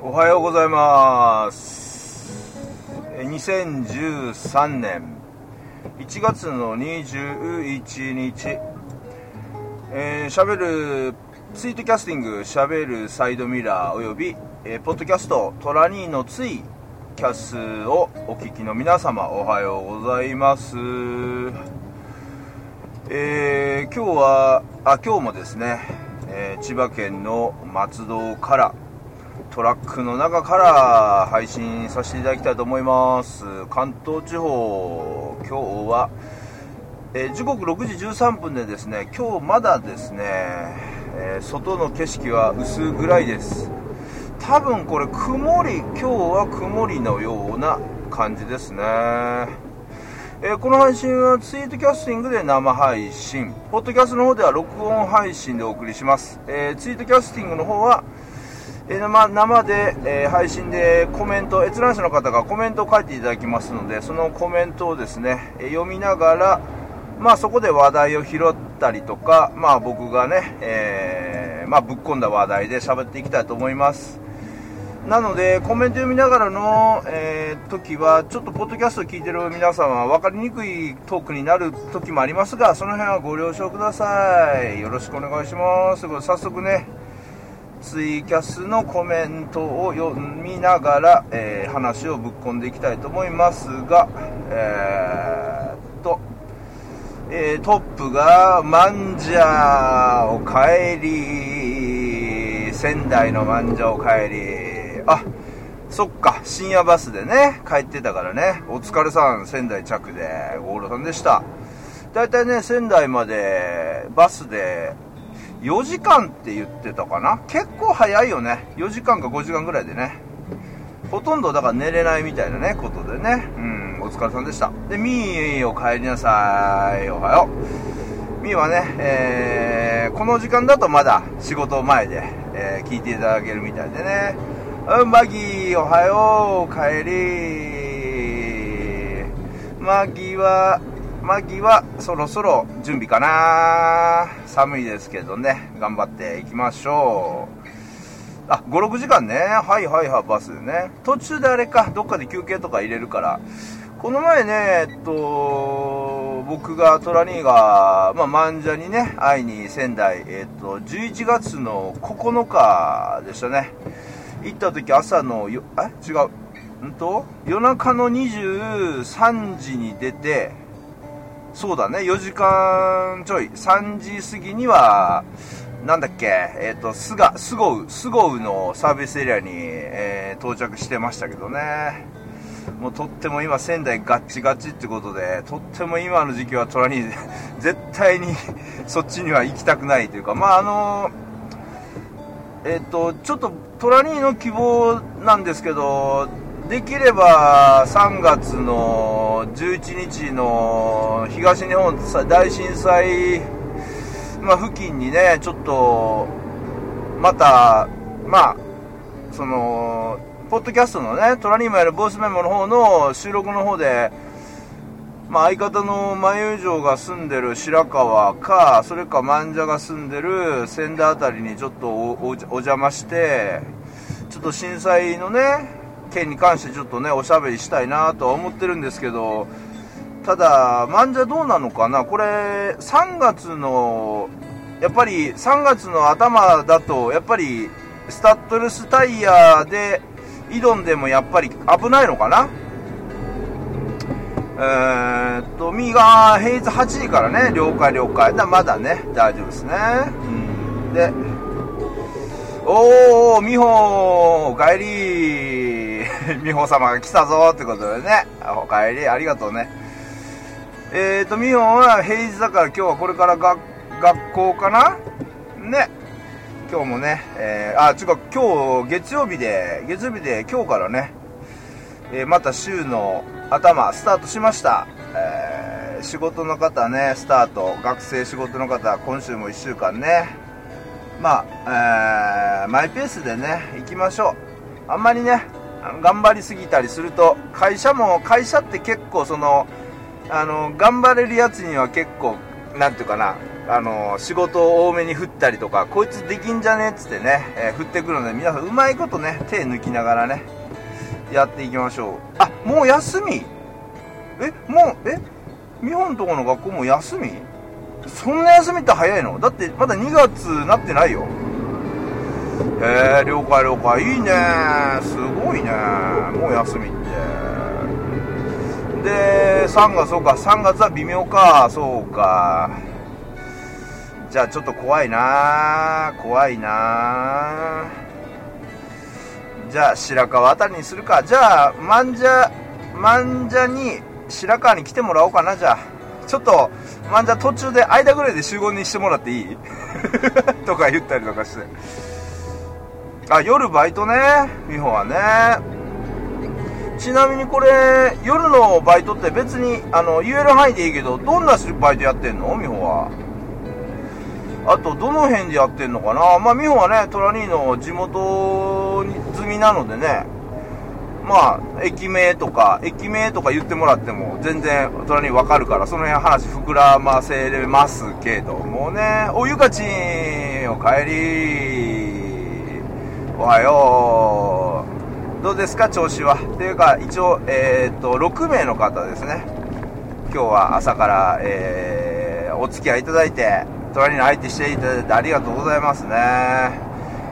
おはようございます。え2013年1月の21日、えー、しゃべる、ツイートキャスティング、しゃべるサイドミラーおよび、えーポッドキャスト、トラニーのついキャスをお聞きの皆様、おはようございます。えー今日は、あ、今日もですね、えー千葉県の松戸から、トラックの中から配信させていただきたいと思います。関東地方今日は、えー時刻6時13分でですね今日まだですね、えー外の景色は薄暗いです。多分これ曇り今日は曇りのような感じですね。えーこの配信はツイートキャスティングで生配信、ポッドキャストの方では録音配信でお送りします。えーツイートキャスティングの方は、え生生で、えー配信でコメント、閲覧者の方がコメントを書いていただきますので、そのコメントをですね、え読みながら、まあそこで話題を拾ったりとか、まあ僕がね、えーまあぶっ込んだ話題で喋っていきたいと思います。なので、コメント読みながらの、えー時は、ちょっとポッドキャストを聞いてる皆様は分かりにくいトークになる時もありますが、その辺はご了承ください。よろしくお願いします。早速ね、ツイキャスのコメントを読みながら、えー話をぶっ込んでいきたいと思いますが、えーっと、えートップが、マンジャーおかえり、仙台のマンジャーおかえり、あ、そっか、深夜バスでね、帰ってたからね、お疲れさん、仙台着で、ご苦労さんでした。だいたいね、仙台まで、バスで、4時間って言ってたかな？結構早いよね。4時間か5時間ぐらいでね。ほとんどだから寝れないみたいなね、ことでね。うん、お疲れさんでした。で、みーお帰りなさい。おはよう。みーはね、えー、この時間だとまだ仕事前で、えー聞いていただけるみたいでね。うん、マギー、おはよう。帰り。マギは、マギはそろそろ準備かな寒いですけどね、頑張っていきましょう。あ、5、6時間ね。はいはいはい、バスでね。途中であれか、どっかで休憩とか入れるから。この前ね、えっと、僕がトラニーが、まあ、漫者にね、会いに仙台、えっと、11月の9日でしたね。行った時朝のよ、え？違う。んと？夜中の23時に出て、そうだね、4時間ちょい、3時過ぎには、なんだっけ、えっ、と、スガ、スゴウ、スゴウのサービスエリアに、えー到着してましたけどね。もうとっても今仙台ガッチガチってことで、とっても今の時期はトラに 絶対にそっちには行きたくないというか、まああのえっ、と、ちょっとトラニーの希望なんですけど、できれば3月の11日の東日本大震災、まあ、付近にね、ちょっと、また、まあ、その、ポッドキャストのね、トラニーマやるボイスメモの方の収録の方で、まあ、相方の万有城が住んでる白川か、それか万者が住んでる仙台あたりにちょっとおお邪魔して、ちょっと震災のね、件に関してちょっとね、おしゃべりしたいなとは思ってるんですけど、ただ、万者どうなのかな？これ、3月の、やっぱり3月の頭だと、やっぱり、スタッドレスタイヤで挑んでもやっぱり危ないのかな？えーっと、右が平日8時からね、了解了解。だまだね、大丈夫ですね。うん。で、おー、美穂、おかえり 美穂様が来たぞってことでね、おかえり、ありがとうね。えーと、美穂は平日だから今日はこれからが学校かな？ね。今日もね、えー、あ、違う、今日月曜日で、月曜日で今日からね、えーまた週の頭、スタートしました。えー仕事の方ね、スタート、学生仕事の方、今週も1週間ね、まあ、えーマイペースでね、行きましょう。あんまりね、頑張りすぎたりすると、会社も、会社って結構その、あの、頑張れるやつには結構、なんていうかな、あの仕事を多めに振ったりとかこいつできんじゃねっつってね、えー、振ってくるので皆さんうまいことね手抜きながらねやっていきましょう。あもう休み？えもうえ美穂のとこの学校も休み？そんな休みって早いの？だってまだ2月なってないよ。へえ了解了解。いいね。すごいね。もう休みって。で3月そうか。3月は微妙か。そうか。じゃあちょっと怖いな。怖いな。じゃあ白川あたりにするか。じゃあ漫者漫者に白川に来てもらおうかな。じゃあちょっと漫者途中で間ぐらいで集合にしてもらっていい？とか言ったりとかして。あ夜バイトね。美穂はね。ちなみにこれ夜のバイトって別にあの言える範囲でいいけどどんなバイトやってんの？美穂は。あと、どの辺でやってんのかな？まあ、美穂はね、トラニーの地元に済みなのでね、まあ、駅名とか、駅名とか言ってもらっても、全然、トラニーわかるから、その辺話膨らませれますけどもね、おゆかちん、おかえり。おはよう。どうですか、調子は。というか、一応、えー、っと、6名の方ですね。今日は朝から、えー、お付き合いいただいて、隣に相手していただいてありがとうございますね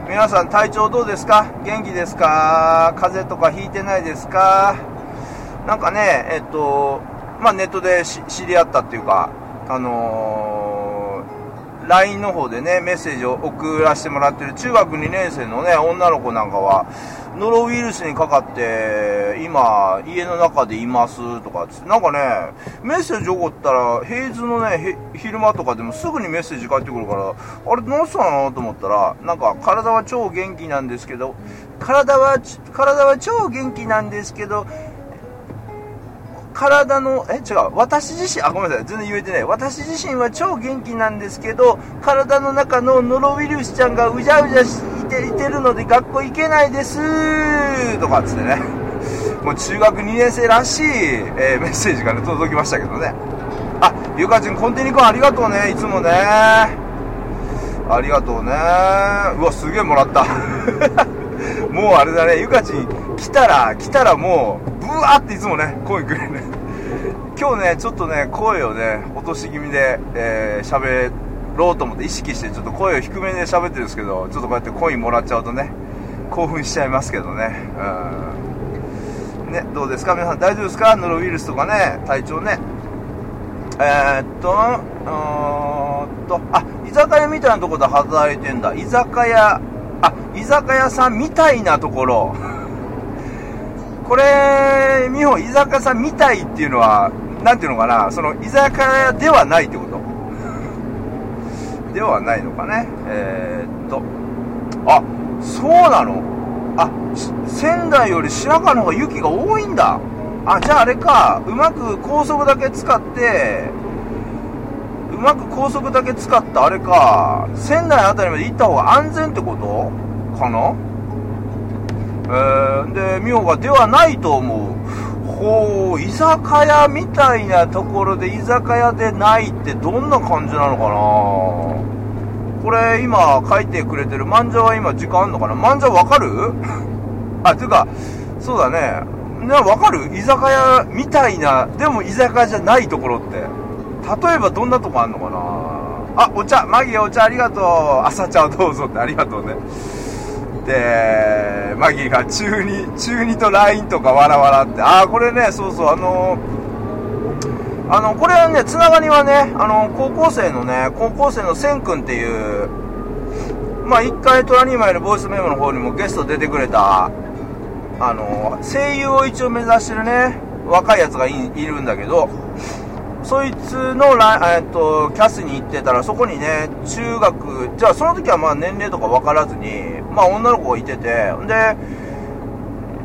皆さん体調どうですか？元気ですか？風邪とかひいてないですか？なんかねえっとまあネットで知り合ったっていうかあのー、LINE の方でねメッセージを送らせてもらってる中学2年生のね女の子なんかはノロウイルスにかかって、今、家の中でいますとかって、なんかね、メッセージ送ったら、平日のね、昼間とかでもすぐにメッセージ返ってくるから、あれ、どうしたのと思ったら、なんか、体は超元気なんですけど、体は、体は超元気なんですけど、体の、え、違う、私自身、あ、ごめんなさい、全然言えてない。私自身は超元気なんですけど、体の中のノロウイルスちゃんがうじゃうじゃしていてるので学校行けないですとかっつってね。もう中学2年生らしい、えー、メッセージがね、届きましたけどね。あ、ゆかちん、コンテニ君ありがとうね、いつもね。ありがとうね。うわ、すげえもらった。もうあれだね、ゆかちん、来たら、来たらもう、ブワーっていつもね、声くれるね。今日ね、ちょっとね、声をね、落とし気味で、えー、喋ろうと思って意識して、ちょっと声を低めで喋ってるんですけど、ちょっとこうやってコインもらっちゃうとね、興奮しちゃいますけどね。うん。ね、どうですか？皆さん大丈夫ですか？ノロウイルスとかね、体調ね。えー、っと、うーんと、あ、居酒屋みたいなところで働いてんだ。居酒屋、あ、居酒屋さんみたいなところ。これ、美穂、居酒屋さんみたいっていうのは、なんていうのかな、その居酒屋ではないってこと？ではないのかね？えー、っと、あ、そうなの？あ、仙台より白川の方が雪が多いんだ。あ、じゃああれか、うまく高速だけ使って、うまく高速だけ使ったあれか、仙台あたりまで行った方が安全ってこと？かな？えー、で、美穂がではないと思う。ほう、居酒屋みたいなところで居酒屋でないってどんな感じなのかな？これ今書いてくれてる漫画は今時間あんのかな？漫画わかる？あ、ていうか、そうだね。な、わかる？居酒屋みたいな、でも居酒屋じゃないところって。例えばどんなとこあんのかな？あ、お茶、マギーお茶ありがとう。朝茶どうぞってありがとうね。で、マギーが中2、中2と LINE とかわらわらって、ああ、これね、そうそう、あのー、あの、これはね、つながりはね、あの、高校生のね、高校生のせんくんっていう、まあ、一回トラニーマイのボイスメモの方にもゲスト出てくれた、あの、声優を一応目指してるね、若いやつがいるんだけど、そいつのラ、えっと、キャスに行ってたら、そこにね、中学、じゃあその時はまあ年齢とか分からずに、まあ女の子がいてて、で、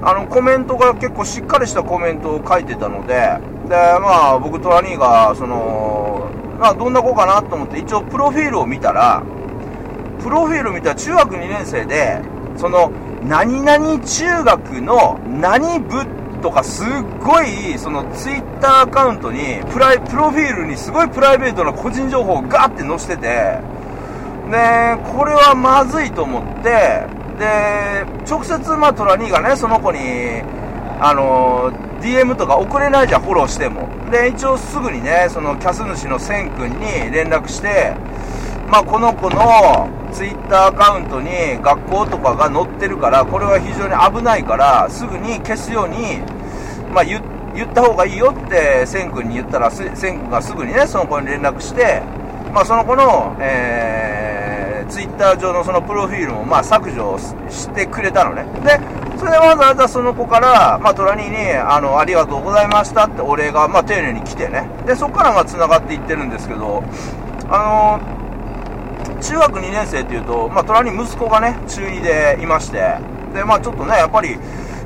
あの、コメントが結構しっかりしたコメントを書いてたので、で、まあ僕と兄が、その、まあどんな子かなと思って一応プロフィールを見たら、プロフィールを見たら中学2年生で、その、何々中学の何部とかすっごい、そのツイッターアカウントに、プライ、プロフィールにすごいプライベートな個人情報をガーって載せてて、で、これはまずいと思って、で、直接、まあ、トラニーがね、その子に、あの、DM とか送れないじゃん、フォローしても。で、一応すぐにね、そのキャス主のセン君に連絡して、まあ、この子のツイッターアカウントに学校とかが載ってるから、これは非常に危ないから、すぐに消すように、まあ、言った方がいいよってセン君に言ったら、セン君がすぐにね、その子に連絡して、まあ、その子の、えー、ツイッター上のそのプロフィールも、まあ、削除してくれたのね。で、それでわざわざその子から、まあ、トラニーに、あの、ありがとうございましたってお礼が、まあ、丁寧に来てね。で、そこから、まあ、繋がっていってるんですけど、あのー、中学2年生っていうと、まあ、トラニー息子がね、中2でいまして、で、まあ、ちょっとね、やっぱり、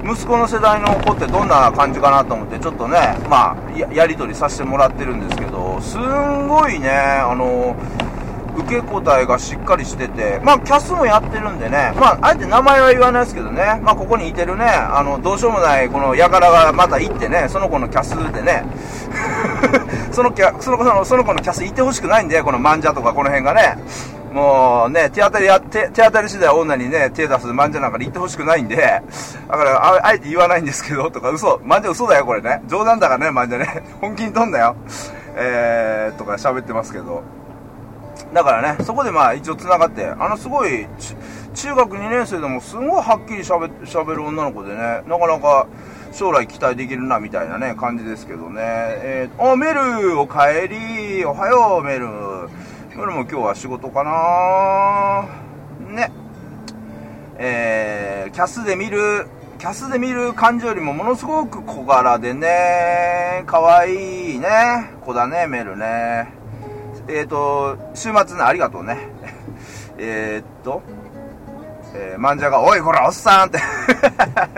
息子の世代の子ってどんな感じかなと思って、ちょっとね、まあ、やり取りさせてもらってるんですけど、すんごいね、あの受け答えがしっかりしてて、まあ、キャスもやってるんでね、まあ、あえて名前は言わないですけどね、まあ、ここにいてるね、あの、どうしようもないこの輩がまた行ってね、その子のキャスでね、そのキャその子のその子のキャスいてほしくないんで、この漫画とかこの辺がね、もうね、手当たりや、手手当たり次第女にね、手出す漫画なんかに行ってほしくないんで、だからあ、あえて言わないんですけど、とか嘘、漫画嘘だよ、これね。冗談だからね、漫画ね。本気に飛んだよ。えー、とか喋ってますけど。だからね、そこでまあ一応繋がって、あのすごい、中学2年生でもすごいはっきり喋喋る女の子でね、なかなか将来期待できるなみたいなね、感じですけどね。えー、あ、メル、おかえり、おはよう、メル。メルも今日は仕事かなね。えー、キャスで見る、キャスで見る感じよりもものすごく小柄でね、可愛いね、子だね、メルね。えっ、ー、と、週末ね、ありがとうね。えっと、えー、マンジャが、おい、こら、おっさんって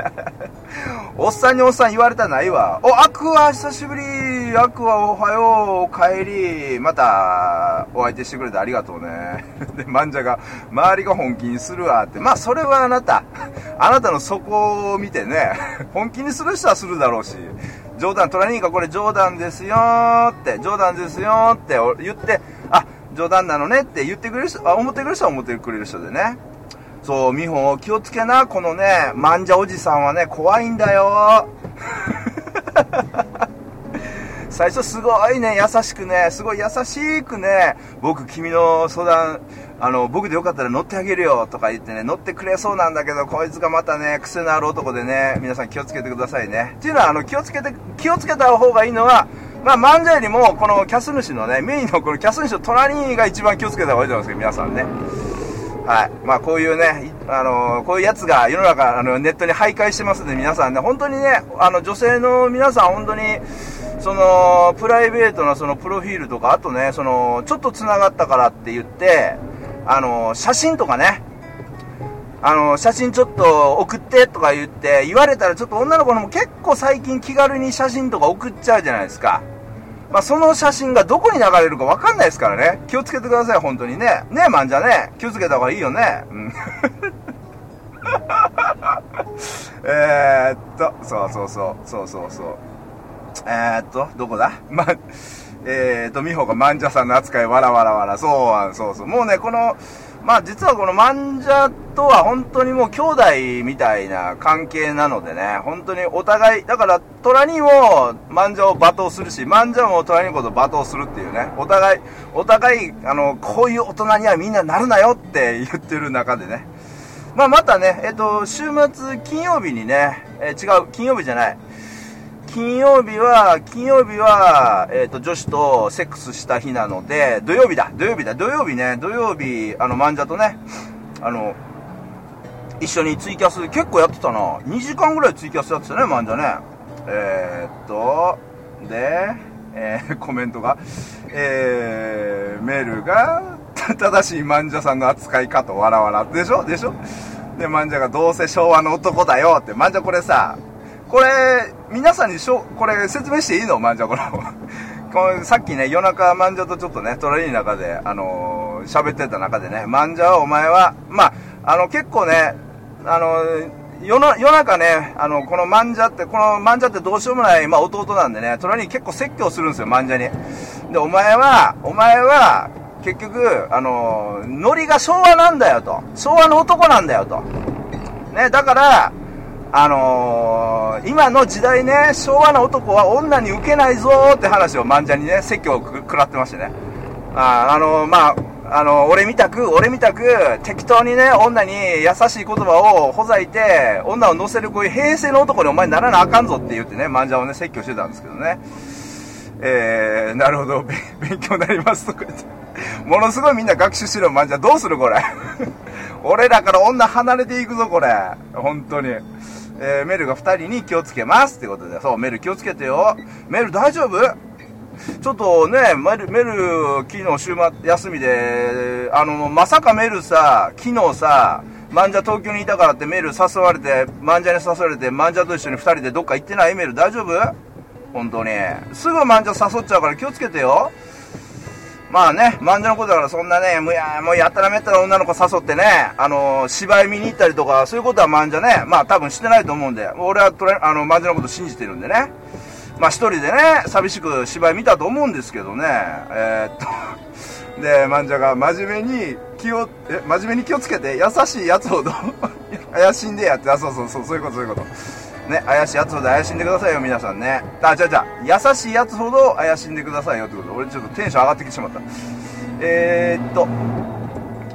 おっさんにおっさん言われたないわ。お、アクア、久しぶり。アクア、おはよう、お帰り。また、お相手してくれてありがとうね。で、マンジャが、周りが本気にするわって。まあ、それはあなた。あなたの底を見てね、本気にする人はするだろうし。冗談、トラニーがこれ冗談ですよって、冗談ですよって言って、あ、冗談なのねって言ってくれる人、あ、思ってくれる人は思ってくれる人でね。そう、美穂、気をつけな、このね、マンジャおじさんはね、怖いんだよ。最初すごいね、優しくね、すごい優しくね、僕君の相談、あの、僕でよかったら乗ってあげるよとか言ってね、乗ってくれそうなんだけど、こいつがまたね、癖のある男でね、皆さん気をつけてくださいね。っていうのは、あの、気をつけて、気をつけた方がいいのは、まあ、漫才よりも、このキャス主のね、メインのこのキャス主の隣が一番気をつけた方がいいと思うんですけど、皆さんね。はい。まあ、こういうね、あの、こういうやつが世の中、あの、ネットに徘徊してますんで、皆さんね、本当にね、あの、女性の皆さん、本当に、その、プライベートなそのプロフィールとか、あとね、その、ちょっと繋がったからって言って、あの、写真とかね、あの、写真ちょっと送ってとか言って言われたらちょっと女の子のも結構最近気軽に写真とか送っちゃうじゃないですか。まあ、その写真がどこに流れるかわかんないですからね。気をつけてください、本当にね。ねえ、まんじゃね。気をつけた方がいいよね。うん。えっと、そうそうそう、そうそうそう。えー、っと、どこだ？ま、えー、っと、美穂がまんじゃさんの扱い、わらわらわら、そう、そうそう。もうね、この、まあ実はこのマンジャとは本当にもう兄弟みたいな関係なのでね、本当にお互い、だからトラニもマンジャを罵倒するし、マンジャもトラニこと罵倒するっていうね、お互い、お互い、あの、こういう大人にはみんななるなよって言ってる中でね。まあまたね、えっと、週末金曜日にね、え、違う、金曜日じゃない、金曜日は、金曜日は、えっ、ー、と、女子とセックスした日なので、土曜日だ、土曜日だ、土曜日ね、土曜日、あの、漫画とね、あの、一緒にツイキャス、結構やってたな。2時間ぐらいツイキャスやってたね、漫画ね。えー、っと、で、えー、コメントが、えー、メールが、正しい漫画さんの扱いかと、わらわら。でしょ？でしょ？で、漫画がどうせ昭和の男だよって、漫画これさ、これ、皆さんにしょ、これ説明していいの？マンジャこの。このさっきね、夜中マンジャとちょっとね、トラリーの中で、あのー、喋ってた中でね、マンジャはお前は、まあ、あの、結構ね、あのー、世の夜中ね、あの、この漫者って、この漫者ってどうしようもない、まあ弟なんでね、隣に結構説教するんですよ、漫者に。で、お前は、お前は、結局、あの、ノリが昭和なんだよと。昭和の男なんだよと。ね、だから、あのー、今の時代ね、昭和の男は女に受けないぞって話を漫者にね、説教を食らってましてね。あ、あのー、まあ、あの、俺みたく、俺みたく、適当にね、女に優しい言葉をほざいて、女を乗せるこういう平成の男にお前にならなあかんぞって言ってね、漫画をね、説教してたんですけどね。えー、なるほど、勉強になりますとか言って。ものすごいみんな学習しろ、漫画。どうするこれ？俺らから女離れていくぞ、これ。本当に。えー、メルが2人に気をつけますってことで。そう、メル気をつけてよ。メル大丈夫？ちょっとね、メル、メル昨日週末休みで、あの、まさかメルさ、昨日さ、マンジャ東京にいたからってメル誘われて、マンジャに誘われて、マンジャと一緒に2人でどっか行ってない？メル大丈夫？本当に。すぐマンジャ誘っちゃうから気をつけてよ。まあね、マンジャのことだからそんなね、もうや、もうやったらめったら女の子誘ってね、あのー、芝居見に行ったりとか、そういうことはマンジャね、まあ多分してないと思うんで、俺はとれ、あの、マンジャのこと信じてるんでね。まあ一人でね、寂しく芝居見たと思うんですけどね、えー、っと、で、マンジャが真面目に気を、え、真面目に気をつけて、優しいやつほど 怪しんでやって、あ、そうそうそう、そういうこと、そういうこと。ね、怪しいやつほど怪しんでくださいよ、皆さんね。あ、じゃじゃ優しいやつほど怪しんでくださいよってこと。俺ちょっとテンション上がってきてしまった。えー、っと、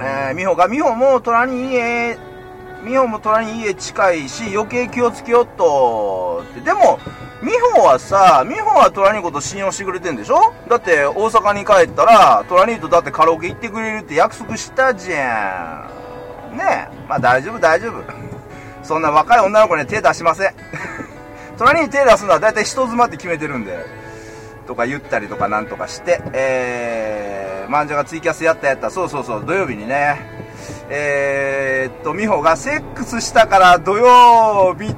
えー、美穂が、美穂も虎に家、美穂も虎に家近いし、余計気をつけよっと、って。でも、美穂はさ、美穂はトラニーこと信用してくれてんでしょ？だって大阪に帰ったら、トラニーとだってカラオケ行ってくれるって約束したじゃん。ねえ。まあ大丈夫大丈夫。そんな若い女の子に手出しません。トラニーに手出すのは大体人妻って決めてるんで。とか言ったりとかなんとかして、えー、マンジャがツイキャスやったやった、そうそうそう、土曜日にね、えー、っと、美穂がセックスしたから土曜日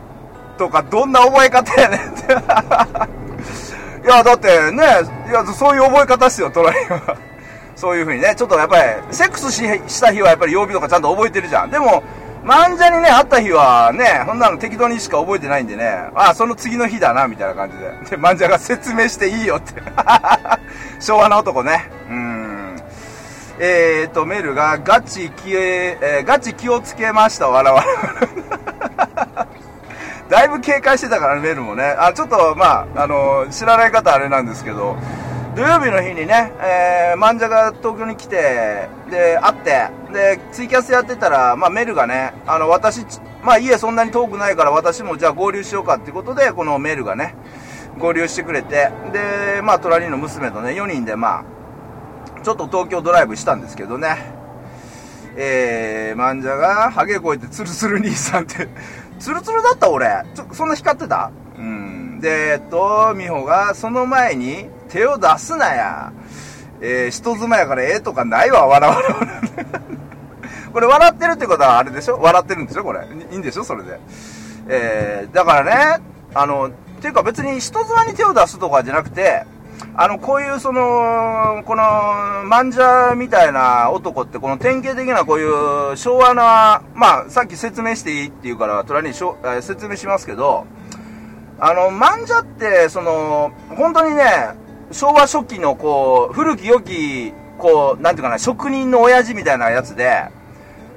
とかどんな覚え方やねんって いや、だってね、いや、そういう覚え方っすよ、トライは。そういう風にね、ちょっとやっぱり、セックスしした日はやっぱり曜日とかちゃんと覚えてるじゃん。でも、漫画にね、会った日はね、そんなの適当にしか覚えてないんでね、ああ、その次の日だな、みたいな感じで。で、漫画が説明していいよって。昭和な男ね。うん。えーと、メールが、ガチ気、えー、ガチ気をつけました、わらわ。だいぶ警戒してたからね、メールもね。あ、ちょっと、まあ、あの、知らない方あれなんですけど、土曜日の日にね、えー、漫画が東京に来て、で、会って、で、ツイキャスやってたら、まあ、メルがね、あの、私、まあ、家そんなに遠くないから私もじゃあ合流しようかってことで、このメルがね、合流してくれて、で、まあ、隣の娘とね、4人で、まあ、ちょっと東京ドライブしたんですけどね、えー、漫画が、ハゲこいてツルツル兄さんってツルツルだった俺。ちょ、そんな光ってた？うん。で、えっと、美穂が、その前に、手を出すなや。えー、人妻やからええとかないわ、笑われ。これ笑ってるってことはあれでしょ？笑ってるんでしょ？これ。いいんでしょ？それで。えー、だからね、あの、っていうか別に人妻に手を出すとかじゃなくて、あの、こういうその、この、漫者みたいな男って、この典型的なこういう昭和な、まあ、さっき説明していいって言うから、トラにしょえ説明しますけど、あの、漫者って、その、本当にね、昭和初期のこう、古き良き、こう、なんていうかな、職人の親父みたいなやつで、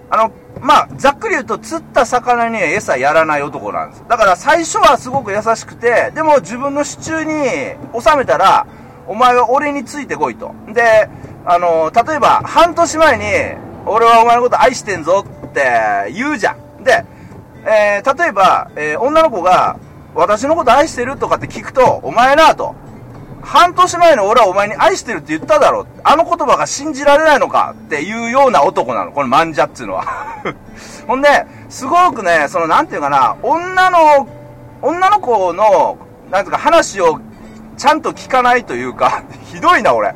あの、まあ、ざっくり言うと、釣った魚に餌やらない男なんです。だから最初はすごく優しくて、でも自分の支柱に収めたら、お前は俺についてこいと。で、あの、例えば、半年前に、俺はお前のこと愛してんぞって言うじゃん。で、えー、例えば、えー、女の子が、私のこと愛してるとかって聞くと、お前なと。半年前の俺はお前に愛してるって言っただろ。あの言葉が信じられないのかっていうような男なの。このマンジャっていうのは。ほんで、すごくね、その、なんていうかな、女の、女の子の、なんていうか話をちゃんと聞かないというか、ひどいな、俺。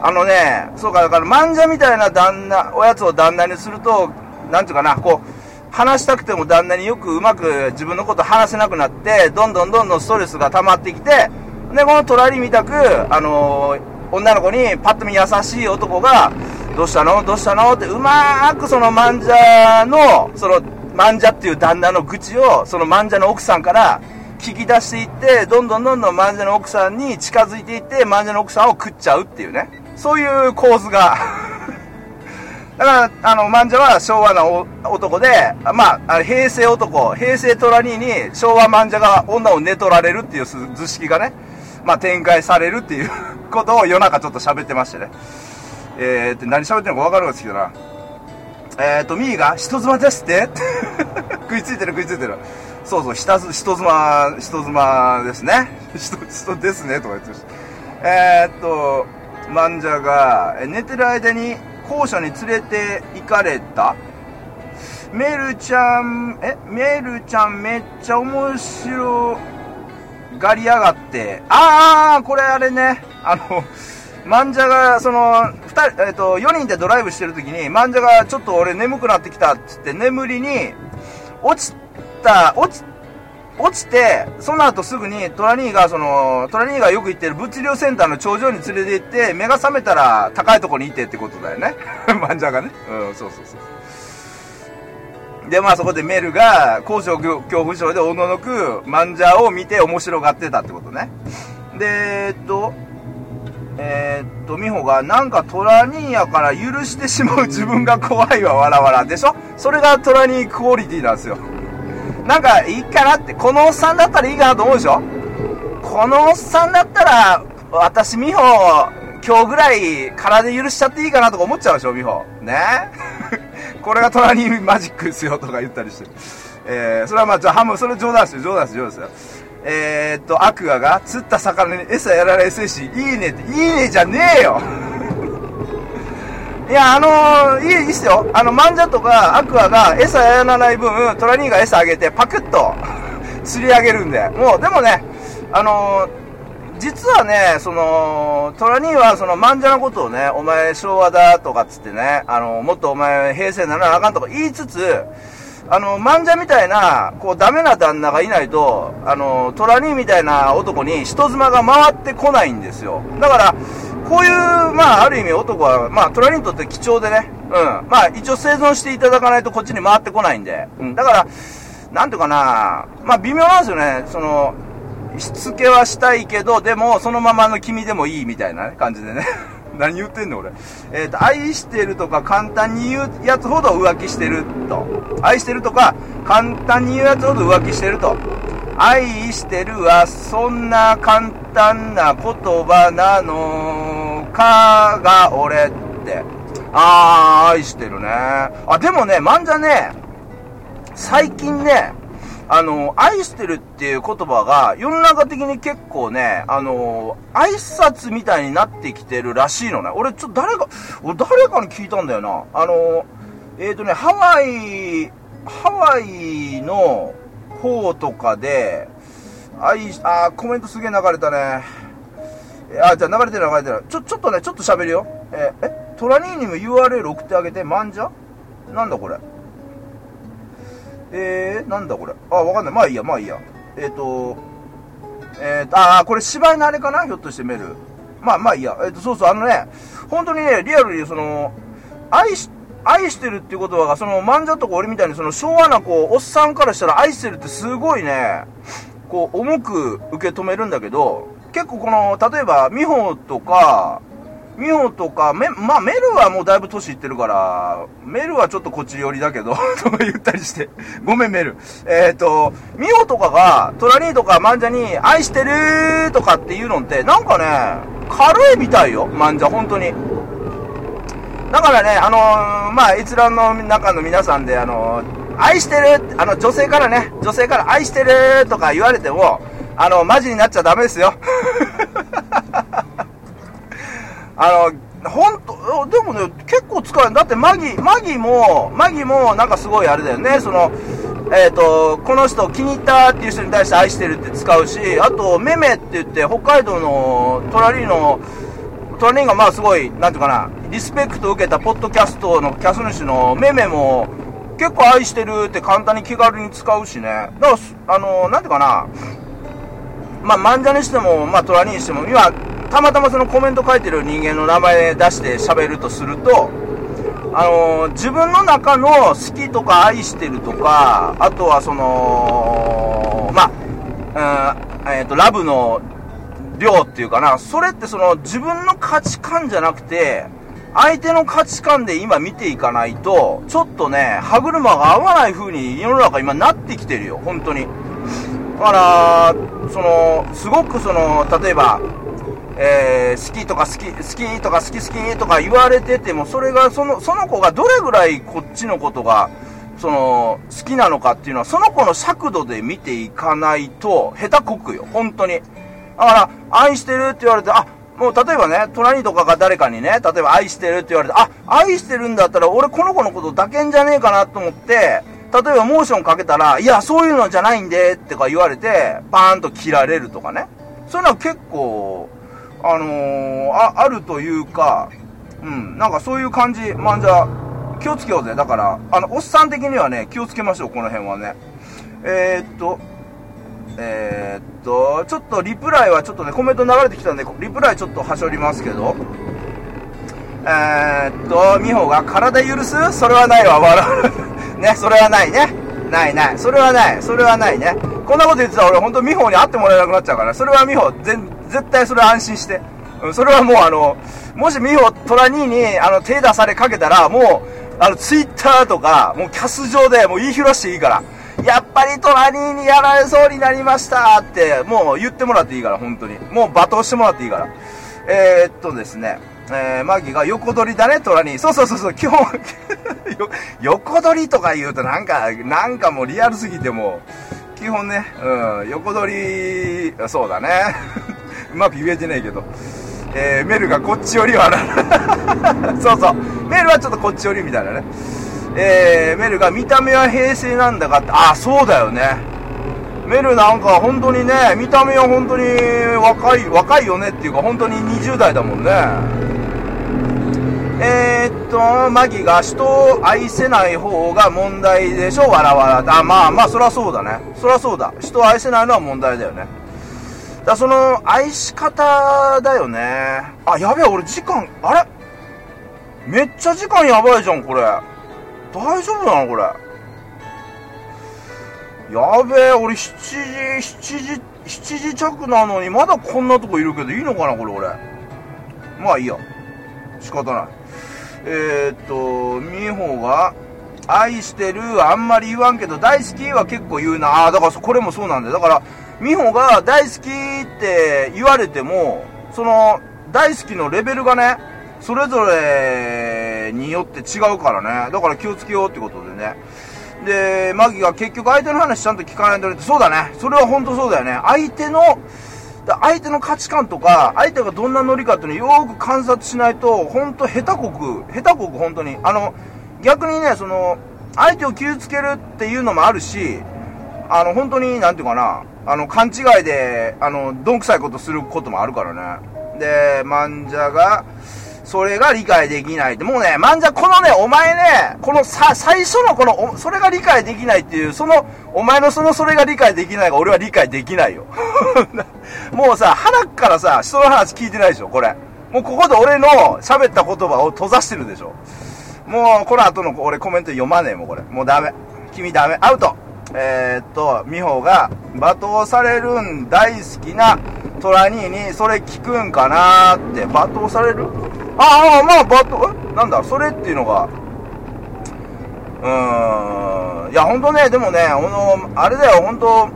あのね、そうか、だから、漫画みたいな旦那、おやつを旦那にすると、なんていうかな、こう、話したくても旦那によくうまく自分のこと話せなくなって、どんどんどんどんストレスが溜まってきて、で、この隣みたく、あのー、女の子にパッと見優しい男が、どうしたの？どうしたの？って、うまーくその漫画の、その、漫者っていう旦那の愚痴を、その漫者の奥さんから聞き出していって、どんどんどんどん漫者の奥さんに近づいていって、漫者の奥さんを食っちゃうっていうね。そういう構図が。だから、あの、漫者は昭和の男で、まあ、平成男、平成トラニーに昭和漫者が女を寝取られるっていう図式がね、まあ、展開されるっていう ことを夜中ちょっと喋ってましてね。えー、って何喋ってるのか分かるんですけどな。えーと、ミーが人妻ですって 食いついてる食いついてる。そうそう、人人妻、人妻ですね。人、人ですね、とか言ってるした。えー、っと、漫者が、寝てる間に校舎に連れて行かれたメルちゃん、え、メルちゃんめっちゃ面白いがりやがって、あー、これあれね、あの、漫者が、その、二人、えっ、と、4人でドライブしてる時に、漫者がちょっと俺眠くなってきたっつって眠りに、落ちた、落ち、落ちて、その後すぐにトラニーが、その、トラニーがよく行ってる物流センターの頂上に連れて行って、目が覚めたら高いとこにいてってことだよね。漫者がね。うん、そうそうそう。で、まあそこでメルが、高所恐怖症でおののく漫者を見て面白がってたってことね。で、えっと、えー、っと、美穂が、なんかトラニーやから許してしまう自分が怖いわ、わらわら。でしょ？それがトラニークオリティなんですよ。なんか、いいかなって、このおっさんだったらいいかなと思うでしょ？このおっさんだったら、私、美穂、今日ぐらい体許しちゃっていいかなとか思っちゃうでしょ、美穂。ね？これがトラニーマジックですよ、とか言ったりして。えー、それはまあ、じゃあ、ハム、それ冗談ですよ、冗談ですよ、冗談ですよ。えー、っと、アクアが釣った魚に餌やられせし、いいねって、いいねじゃねえよ いや、あのー、いい、いいっすよ。あの、マンジャとかアクアが餌やらない分、トラニーが餌あげて、パクッと釣り上げるんで。もう、でもね、あのー、実はね、その、トラニーはその漫者のことをね、お前昭和だとかっつってね、あの、もっとお前平成ならなあかんとか言いつつ、あの、漫画みたいな、こう、ダメな旦那がいないと、あの、トラニーみたいな男に人妻が回ってこないんですよ。だから、こういう、まあ、ある意味男は、まあ、トラにとって貴重でね、うん。まあ、一応生存していただかないとこっちに回ってこないんで、うん。だから、なんていうかな、まあ、微妙なんですよね。その、しつけはしたいけど、でも、そのままの君でもいいみたいな、ね、感じでね。何言ってんの俺。えっ、ー、と、愛してるとか簡単に言うやつほど浮気してると。愛してるとか簡単に言うやつほど浮気してると。愛してるはそんな簡単な言葉なのかが俺って。あー、愛してるね。あ、でもね、漫画ね、最近ね、あの、愛してるっていう言葉が世の中的に結構ね、あの、挨拶みたいになってきてるらしいのね。俺ちょっと誰か、俺誰かに聞いたんだよな。あの、えっ、ー、とね、ハワイ、ハワイの方とかで、愛、あ、コメントすげえ流れたね。あ、じゃあ流れてる流れてる。ちょ、ちょっとね、ちょっと喋るよ。ええ、トラニーにも URL 送ってあげて、漫画なんだこれ？えー、なんだこれ？あ、わかんない。まあいいや、まあいいや。えっ、ー、と、えーと、あ、これ芝居のあれかな？ひょっとしてメル。まあまあいいや。えっ、ー、と、そうそう、あのね、本当にね、リアルにその、愛し、愛してるっていう言葉が、その、漫才とか俺みたいに、その、昭和な、こう、おっさんからしたら愛してるってすごいね、こう、重く受け止めるんだけど、結構この、例えば、美穂とか、ミホとか、め、まあ、メルはもうだいぶ年いってるから、メルはちょっとこっち寄りだけど、とか言ったりして。ごめん、メル。えっ、ー、と、ミホとかが、トラニーとかマンジャに、愛してるとかっていうのって、なんかね、軽いみたいよ、マンジャ、本当に。だからね、あのー、まあ、閲覧の中の皆さんで、あのー、愛してるあの、女性からね、女性から愛してるとか言われても、あの、マジになっちゃダメですよ。あの、ほんと、でもね、結構使える。だってマギ、マギも、マギもなんかすごいあれだよね。その、えっ、ー、と、この人気に入ったっていう人に対して愛してるって使うし、あと、メメって言って、北海道の隣の、隣がまあすごい、なんていうかな、リスペクトを受けたポッドキャストのキャス主のメメも、結構愛してるって簡単に気軽に使うしね。だから、あの、なんていうかな、まあ、漫画にしても、まあ、トラにしても、今、たまたまそのコメント書いてる人間の名前出して喋るとすると、あのー、自分の中の好きとか愛してるとか、あとはその、まあ、えっ、ー、と、ラブの量っていうかな、それってその自分の価値観じゃなくて、相手の価値観で今見ていかないと、ちょっとね、歯車が合わない風に世の中今なってきてるよ、本当に。だから、その、すごくその、例えば、えー、好きとか好き、好きとか好き好きとか言われてても、それが、その、その子がどれぐらいこっちのことが、その、好きなのかっていうのは、その子の尺度で見ていかないと、下手こくよ、本当に。だから、愛してるって言われて、あ、もう例えばね、隣とかが誰かにね、例えば愛してるって言われて、あ、愛してるんだったら俺この子のこと抱けんじゃねえかなと思って、例えばモーションかけたら、いや、そういうのじゃないんで、ってか言われて、パーンと切られるとかね。そういうのは結構、あのー、あ、あるというか、うん、なんかそういう感じ、まんじゃ、気をつけようぜ。だから、あの、おっさん的にはね、気をつけましょう、この辺はね。えー、っと、えー、っと、ちょっとリプライはちょっとね、コメント流れてきたんで、リプライちょっとはしょりますけど、えー、っと、美穂が体許す？それはないわ、笑う。ね、それはないね。ないない。それはない。それはないね。こんなこと言ってたら俺、ほんと美穂に会ってもらえなくなっちゃうから、それは美穂、絶対それ安心して。それはもうあの、もし美穂、トラ兄に、あの、手出されかけたら、もう、あの、ツイッターとか、もうキャス上でもう言いふらしていいから。やっぱりトラ兄にやられそうになりましたって、もう言ってもらっていいから、本当に。もう罵倒してもらっていいから。えー、っとですね、えー、マギが横取りだね、トラ兄。そうそうそうそう、基本 横取りとか言うとなんか、なんかもうリアルすぎても基本ね、うん、横取り、そうだね。うまく言えてないけど。えー、メルがこっち寄りはな そうそう。メルはちょっとこっち寄りみたいなね。えー、メルが見た目は平成なんだかって、あ、そうだよね。メルなんか本当にね、見た目は本当に若い、若いよねっていうか本当に20代だもんね。えー、っと、マギが人を愛せない方が問題でしょ、わらわら。あ、まあまあ、そりゃそうだね。そりゃそうだ。人を愛せないのは問題だよね。だその、愛し方だよね。あ、やべえ、俺時間、あれ？めっちゃ時間やばいじゃん、これ。大丈夫なのこれ？やべえ、俺7時、7時、7時着なのにまだこんなとこいるけどいいのかなこれ俺？まあいいや。仕方ない。えー、っと、美穂が、愛してる、あんまり言わんけど、大好きは結構言うな。あだからこれもそうなんだよ。だから、美穂が大好きって言われても、その、大好きのレベルがね、それぞれによって違うからね。だから気をつけようってことでね。で、マギが結局相手の話ちゃんと聞かないとって、そうだね。それは本当そうだよね。相手の、相手の価値観とか、相手がどんなノリかっていうのをよく観察しないと、本当下手こく、下手こく本当に。あの、逆にね、その、相手を傷つけるっていうのもあるし、あの、本当に、なんていうかな、あの、勘違いで、あの、どんくさいことすることもあるからね。で、マンジャが、それが理解できないって。もうね、マンジャ、このね、お前ね、このさ、最初のこの、それが理解できないっていう、その、お前のそのそれが理解できないが俺は理解できないよ。もうさ、鼻からさ、人の話聞いてないでしょ、これ。もうここで俺の喋った言葉を閉ざしてるでしょ。もう、この後の俺コメント読まねえもん、これ。もうダメ。君ダメ。アウト。えー、っと、美穂が罵倒されるん大好きなトラニーにそれ聞くんかなーって罵倒される？ああ、まあ、罵倒、え？なんだ、それっていうのが、うーん、いや、ほんとね、でもね、この、あれだよ、ほんと、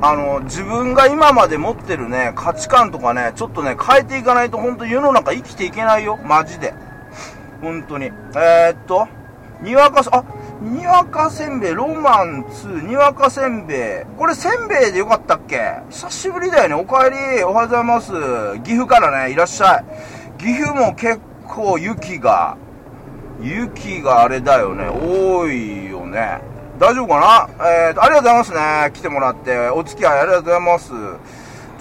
あの、自分が今まで持ってるね、価値観とかね、ちょっとね、変えていかないと、ほんと世の中生きていけないよ、マジで。本当に。えー、っと、にわか、あ、にわかせんべい、ロマン2、にわかせんべい。これせんべいでよかったっけ？久しぶりだよね。おかえり、おはようございます。岐阜からね、いらっしゃい。岐阜も結構雪が、雪があれだよね。多いよね。大丈夫かな？えーと、ありがとうございますね。来てもらって。お付き合いありがとうございます。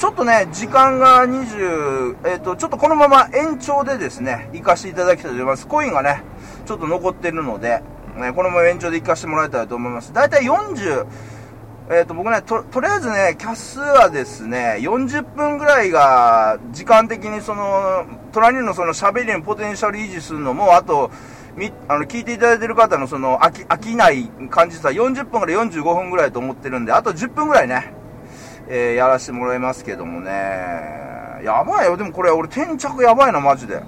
ちょっとね、時間が20、えっ、ー、と、ちょっとこのまま延長でですね、行かせていただきたいと思います。コインがね、ちょっと残ってるので、ね、このまま延長で行かせてもらいたいと思います。だいたい40、えっ、ー、と、僕ね、と、とりあえずね、キャスはですね、40分ぐらいが、時間的にその、隣のその喋りのポテンシャル維持するのも、あと、み、あの、聞いていただいてる方のその、飽き、飽きない感じさ、40分から45分ぐらいと思ってるんで、あと10分ぐらいね、えー、やらせてもらいますけどもね、やばいよ、でもこれ俺転着やばいな、マジで。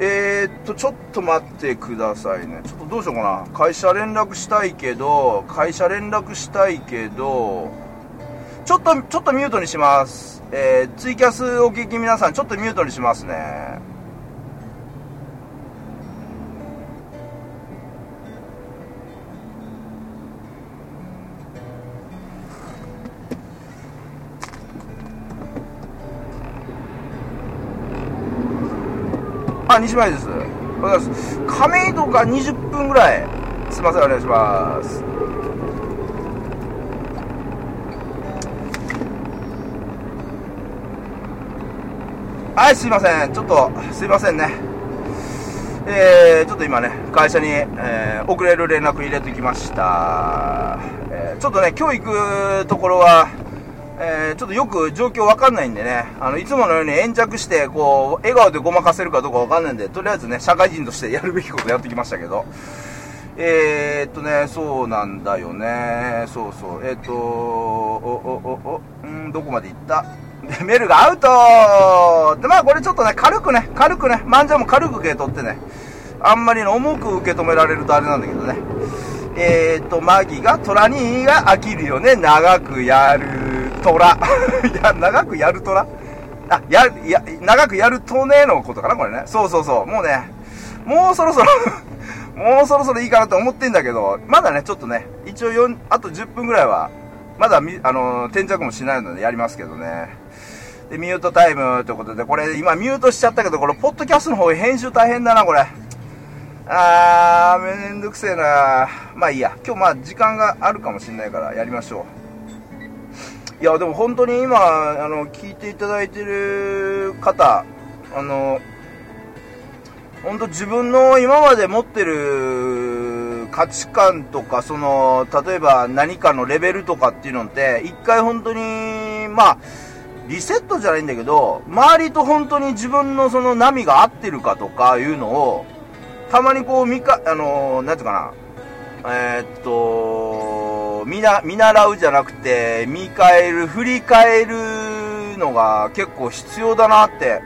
えー、っと、ちょっと待ってくださいね。ちょっとどうしようかな。会社連絡したいけど、会社連絡したいけど、ちょっと、ちょっとミュートにします。えー、ツイキャスお聞き皆さん、ちょっとミュートにしますね。西前です。おはようございます。亀戸が20分ぐらい。すいません、お願いします。はい、すいません。ちょっと、すいませんね。えー、ちょっと今ね、会社に、えー、遅れる連絡入れてきました。えー、ちょっとね、今日行くところは、えー、ちょっとよく状況わかんないんでね、あの、いつものように延着して、こう、笑顔でごまかせるかどうかわかんないんで、とりあえずね、社会人としてやるべきことやってきましたけど、えー、っとね、そうなんだよね、そうそう、えー、っと、お、お、お、お、んどこまで行った？でメルがアウト！で、まあこれちょっとね、軽くね、軽くね、漫才も軽く受け取ってね、あんまり重く受け止められるとあれなんだけどね、えー、っと、マギが、トラニーが飽きるよね、長くやる。虎。いや、長くやる虎あ、や、や、長くやるとねのことかなこれね。そうそうそう。もうね、もうそろそろ もうそろそろいいかなと思ってんだけど、まだね、ちょっとね、一応4、あと10分ぐらいは、まだ、あの、転着もしないのでやりますけどね。で、ミュートタイムということで、これ今ミュートしちゃったけど、これ、ポッドキャストの方編集大変だな、これ。あー、めんどくせえなまあいいや。今日まあ時間があるかもしんないからやりましょう。いや、でも本当に今、あの、聞いていただいてる方、あの、本当自分の今まで持ってる価値観とか、その、例えば何かのレベルとかっていうのって、一回本当に、まあ、リセットじゃないんだけど、周りと本当に自分のその波が合ってるかとかいうのを、たまにこう、見か、あの、なんていうかな、えー、っと、見な、見習うじゃなくて、見返る、振り返るのが結構必要だなって、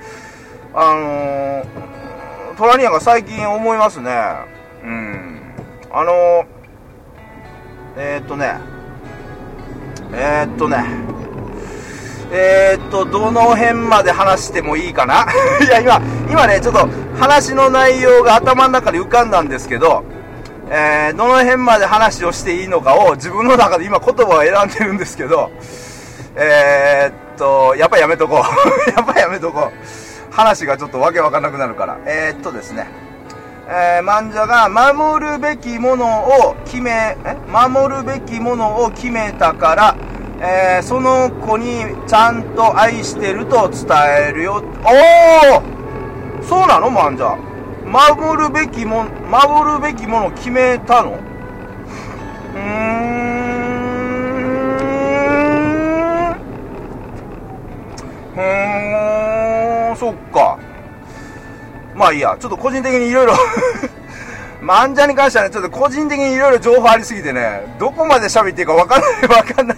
あのー、トラニアが最近思いますね。うん。あのー、えー、っとね、えー、っとね、えー、っと、どの辺まで話してもいいかな いや、今、今ね、ちょっと話の内容が頭の中で浮かんだんですけど、えー、どの辺まで話をしていいのかを自分の中で今言葉を選んでるんですけど、えー、っと、やっぱやめとこう。やっぱやめとこう。話がちょっとわけわかんなくなるから。えー、っとですね。えー、漫画が守るべきものを決め、え？守るべきものを決めたから、えー、その子にちゃんと愛してると伝えるよ。おおそうなの？漫画。守るべきも守るべきものを決めたの？うん。うん。そっか。まあいいや。ちょっと個人的にいろいろ漫画に関してはねちょっと個人的にいろいろ情報ありすぎてねどこまで喋っていいか分かんない分かんない。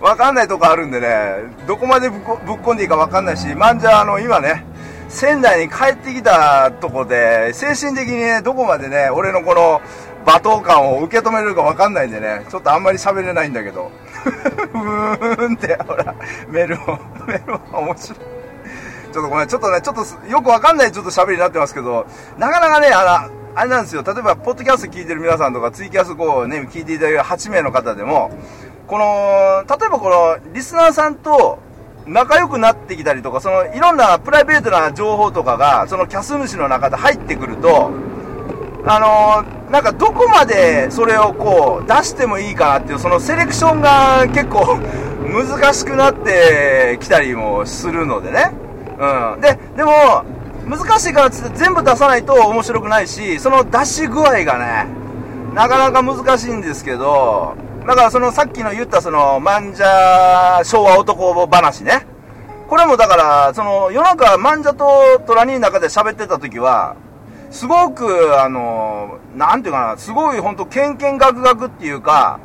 分かんないとこあるんでねどこまでぶっ込んでいいか分かんないし漫画あの今ね仙台に帰ってきたとこで、精神的にね、どこまでね、俺のこの罵倒感を受け止めれるかわかんないんでね、ちょっとあんまり喋れないんだけど。うーんって、ほら、メルモ、メルモ面白い。ちょっとごめん、ちょっとね、ちょっとよくわかんないちょっと喋りになってますけど、なかなかね、あの、あれなんですよ、例えば、ポッドキャスト聞いてる皆さんとか、ツイキャスこうね、聞いていただいる8名の方でも、この、例えばこの、リスナーさんと、仲良くなってきたりとか、そのいろんなプライベートな情報とかが、そのキャス主の中で入ってくると、あのー、なんかどこまでそれをこう出してもいいかなっていう、そのセレクションが結構 難しくなってきたりもするのでね。うん。で、でも、難しいからつって全部出さないと面白くないし、その出し具合がね、なかなか難しいんですけど、だからそのさっきの言ったその、漫者昭和男話ね。これもだから、その、夜中、漫者とトラニーの中で喋ってた時は、すごく、あの、なんていうかな、すごい本当ケンケンガクガクっていうか、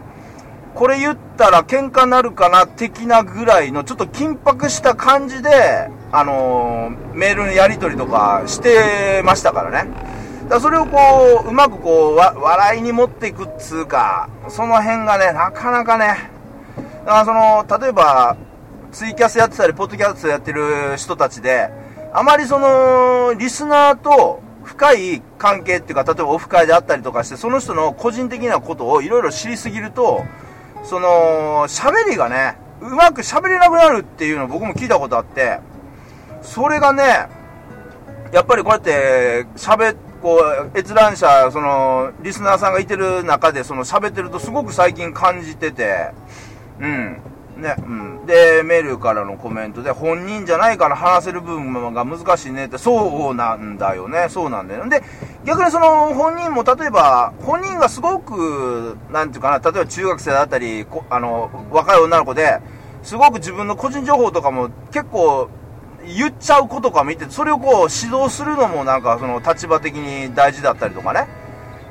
これ言ったら喧嘩なるかな的なぐらいのちょっと緊迫した感じで、あの、メールのやり取りとかしてましたからね。だそれをこう、うまくこう、笑いに持っていくっつうか、その辺がね、なかなかね、だからその、例えば、ツイキャスやってたり、ポッドキャストやってる人たちで、あまりその、リスナーと深い関係っていうか、例えばオフ会であったりとかして、その人の個人的なことをいろいろ知りすぎると、その、喋りがね、うまく喋れなくなるっていうのを僕も聞いたことあって、それがね、やっぱりこうやって喋、こう、閲覧者、その、リスナーさんがいてる中で、その喋ってるとすごく最近感じてて、うん。ね、うん。で、メールからのコメントで、本人じゃないから話せる部分が難しいねって、そうなんだよね、そうなんだよ。で、逆にその本人も例えば、本人がすごく、なんていうかな、例えば中学生だったり、あの、若い女の子で、すごく自分の個人情報とかも結構言っちゃう子とか見て、それをこう指導するのもなんかその立場的に大事だったりとかね。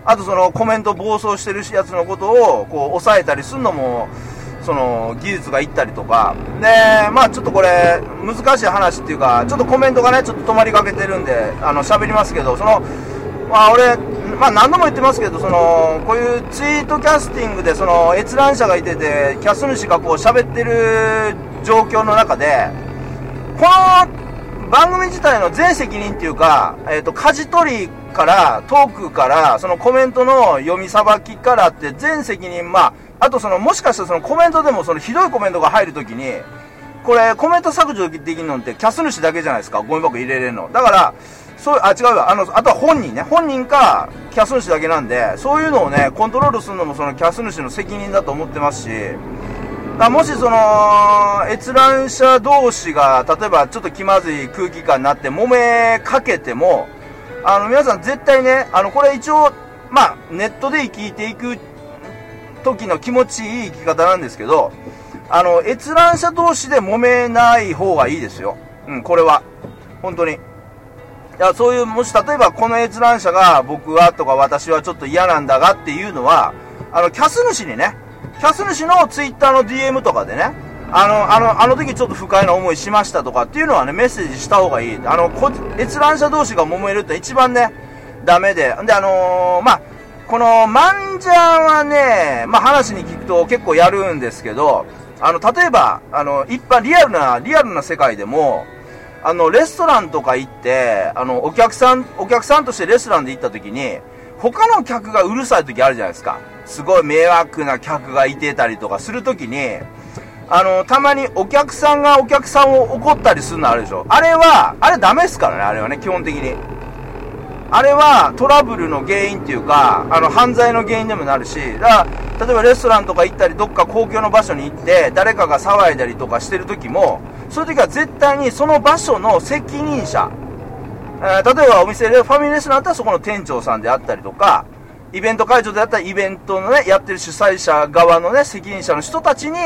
あとそのコメント暴走してるやつのことをこう抑えたりするのも、その技術がいったりとか、で、まあちょっとこれ、難しい話っていうか、ちょっとコメントがね、ちょっと止まりかけてるんで、あの、喋りますけど、その、まあ俺、まあ何度も言ってますけど、その、こういうツイートキャスティングで、その、閲覧者がいてて、キャス主がこう喋ってる状況の中で、この番組自体の全責任っていうか、えっ、ー、と、舵取りから、トークから、そのコメントの読みさばきからって全責任、まあ、あとその、もしかしたらそのコメントでもそのひどいコメントが入るときに、これコメント削除できるのってキャス主だけじゃないですか、ゴミ箱入れれるの。だから、そう、あ、違うわ。あの、あとは本人ね。本人か、キャス主だけなんで、そういうのをね、コントロールするのもそのキャス主の責任だと思ってますし、だもしその、閲覧者同士が、例えばちょっと気まずい空気感になって揉めかけても、あの、皆さん絶対ね、あの、これ一応、まあ、ネットで聞いていく時の気持ちいい生き方なんですけど、あの、閲覧者同士で揉めない方がいいですよ。うん、これは。本当に。いや、そういう、もし例えばこの閲覧者が僕はとか私はちょっと嫌なんだがっていうのは、あの、キャス主にね、キャス主のツイッターの DM とかでね、あの、あの、あの時ちょっと不快な思いしましたとかっていうのはね、メッセージした方がいい。あの、こ閲覧者同士が揉めるって一番ね、ダメで。で、あのー、まあ、このマンジャーはね、まあ、話に聞くと結構やるんですけど、あの、例えば、あの、一般リアルな、リアルな世界でも、あの、レストランとか行って、あの、お客さん、お客さんとしてレストランで行った時に、他の客がうるさい時あるじゃないですか。すごい迷惑な客がいてたりとかする時に、あの、たまにお客さんがお客さんを怒ったりするのあるでしょ。あれは、あれダメですからね、あれはね、基本的に。あれはトラブルの原因っていうか、あの、犯罪の原因でもなるし、だから、例えばレストランとか行ったり、どっか公共の場所に行って、誰かが騒いだりとかしてる時も、そういう時は絶対にその場所の責任者、えー、例えばお店でファミレスになったらそこの店長さんであったりとか、イベント会場であったらイベントのね、やってる主催者側のね、責任者の人たちに、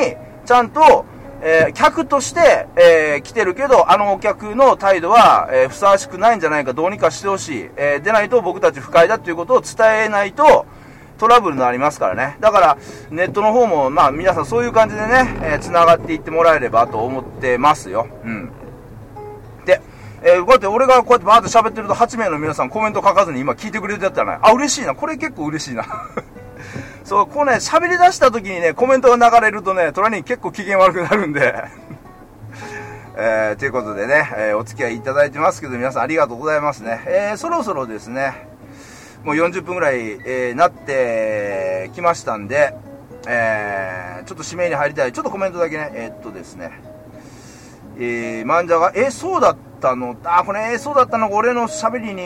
ちゃんと、えー、客として、えー、来てるけど、あのお客の態度は、えー、ふさわしくないんじゃないか、どうにかしてほしい。えでないと僕たち不快だということを伝えないと、トラブルになりますからね。だから、ネットの方も、まあ皆さんそういう感じでね、え繋がっていってもらえればと思ってますよ。うん。で、えこうやって俺がこうやってバーって喋ってると8名の皆さんコメント書かずに今聞いてくれてやったらね、あ、嬉しいな。これ結構嬉しいな。そう、こうね、喋り出した時にね、コメントが流れるとね、トラニー結構機嫌悪くなるんで えー、ということでね、えー、お付き合いいただいてますけど、皆さんありがとうございますね。えー、そろそろですね、もう40分ぐらい、えー、なってきましたんで、えー、ちょっと指名に入りたい。ちょっとコメントだけね、えー、っとですね、えー、漫画が、え、そうだったのあ、これ、そうだったのが俺の喋りに、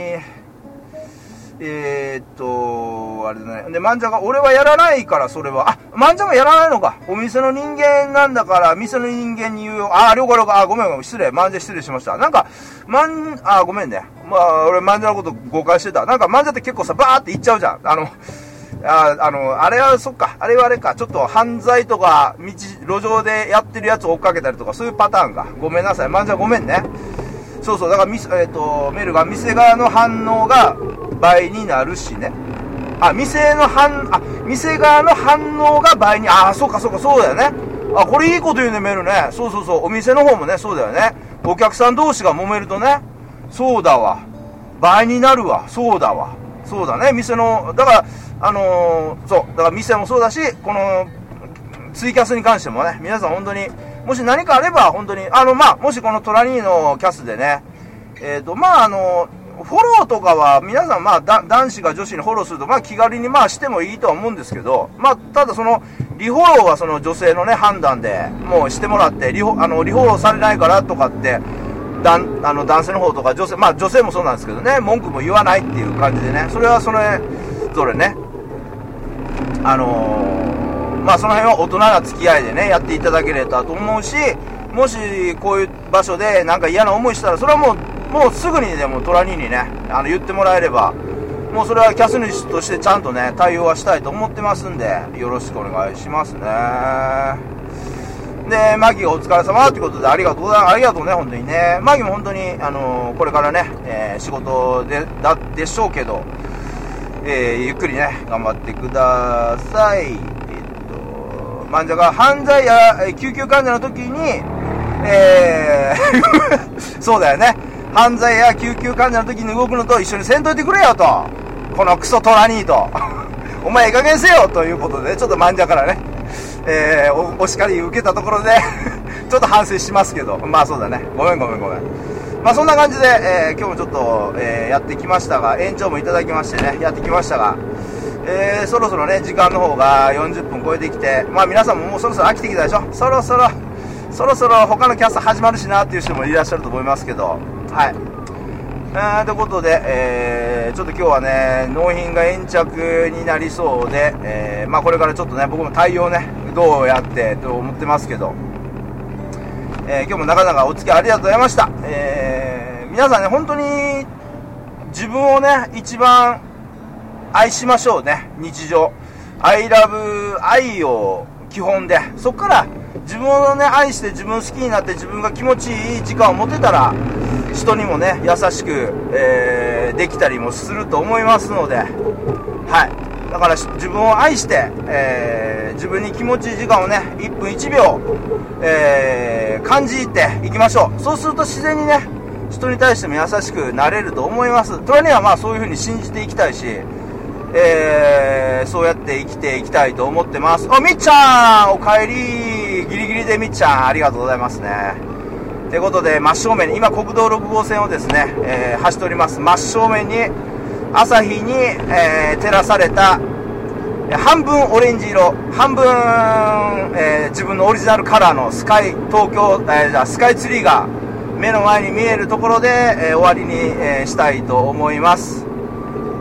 えー、っと、あれだね。で、漫才が、俺はやらないから、それは。あ、漫才がやらないのか。お店の人間なんだから、店の人間に言うよ。あ、了解了解。あ、ごめんごめん。失礼。漫才失礼しました。なんか、まん、あ、ごめんね。まあ、俺漫才のこと誤解してた。なんか漫才って結構さ、バーって言っちゃうじゃん。あの、ああの、あれは、そっか。あれはあれか。ちょっと犯罪とか、道、路上でやってるやつを追っかけたりとか、そういうパターンか。ごめんなさい。漫才ごめんね。そうそう、だからミス、えっ、と、メールが店側の反応が倍になるしね。あ、店の反、あ、店側の反応が倍に、あ、そうかそうか、そうだよね。あ、これいいこと言うね、メールね。そうそうそう、お店の方もね、そうだよね。お客さん同士が揉めるとね、そうだわ。倍になるわ。そうだわ。そうだね。店の、だから、あのー、そう、だから店もそうだし、この、ツイキャスに関してもね、皆さん本当に、もし何かあれば、本当に、あの、まあ、もしこのトラニーのキャスでね、えっ、ー、と、まあ、あの、フォローとかは皆さん、まあ、男子が女子にフォローすると、まあ、気軽にまあしてもいいとは思うんですけど、まあ、ただその、リフォローはその女性のね、判断でもうしてもらって、リフォあのリフォローされないからとかって、だんあの男性の方とか女性、まあ女性もそうなんですけどね、文句も言わないっていう感じでね、それはそれぞれね、あのー、まあその辺は大人な付き合いでね、やっていただければと思うし、もしこういう場所でなんか嫌な思いしたら、それはもう、もうすぐにでもトラニーにね、あの言ってもらえれば、もうそれはキャス主としてちゃんとね、対応はしたいと思ってますんで、よろしくお願いしますね。で、マギお疲れ様ということで、ありがとうございます。ありがとうね、本当にね。マギも本当に、あのー、これからね、えー、仕事で、だ、でしょうけど、えー、ゆっくりね、頑張ってください。えっと、漫画が犯罪や救急患者の時に、えー そうだよね。犯罪や救急患者の時に動くのと一緒にせんといてくれよと。このクソトラニーと。お前ええ加減せよということで、ちょっと漫画からね、えー、おお叱り受けたところで ちょっと反省しますけど、まあそうだね。ごめんごめんごめん。まあそんな感じで、えー、今日もちょっと、えー、やってきましたが、延長もいただきましてね、やってきましたが、えー、そろそろね、時間の方が40分超えてきて、まあ皆さんももうそろそろ飽きてきたでしょ？そろそろ、そろそろ他のキャスト始まるしなっていう人もいらっしゃると思いますけど、はい。えー、ということで、えー、ちょっと今日はね、納品が延着になりそうで、えー、まあこれからちょっとね、僕も対応ね、どうやってと思ってますけど、えー、今日もなかなかお付き合いありがとうございました。え、皆さんね、本当に自分をね、一番愛しましょうね、日常。I love 愛を基本で、そっから自分をね、愛して自分好きになって自分が気持ちいい時間を持てたら、人にもね、優しく、えー、できたりもすると思いますので、はい。だから自分を愛して、えー、自分に気持ちいい時間をね、1分1秒、えー、感じていきましょう。そうすると自然にね、人に対しても優しくなれると思います。トラにはまあそういう風に信じていきたいし、えー、そうやって生きていきたいと思ってます。あ、みっちゃんお帰りギリギリでみっちゃんありがとうございますね。ということで、真正面に、今、国道6号線をですね、えー、走っております。真正面に、朝日に、えー、照らされた、半分オレンジ色、半分、えー、自分のオリジナルカラーのスカイ、東京、えー、じゃスカイツリーが目の前に見えるところで、えー、終わりに、えしたいと思います。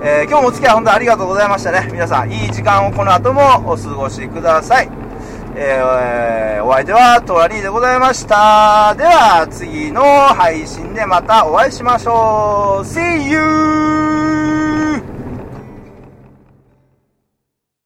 え今日もお付き合い本当にありがとうございましたね。皆さん、いい時間をこの後もお過ごしください。えー、お相手はトラリーでございました。では、次の配信でまたお会いしましょう。See you!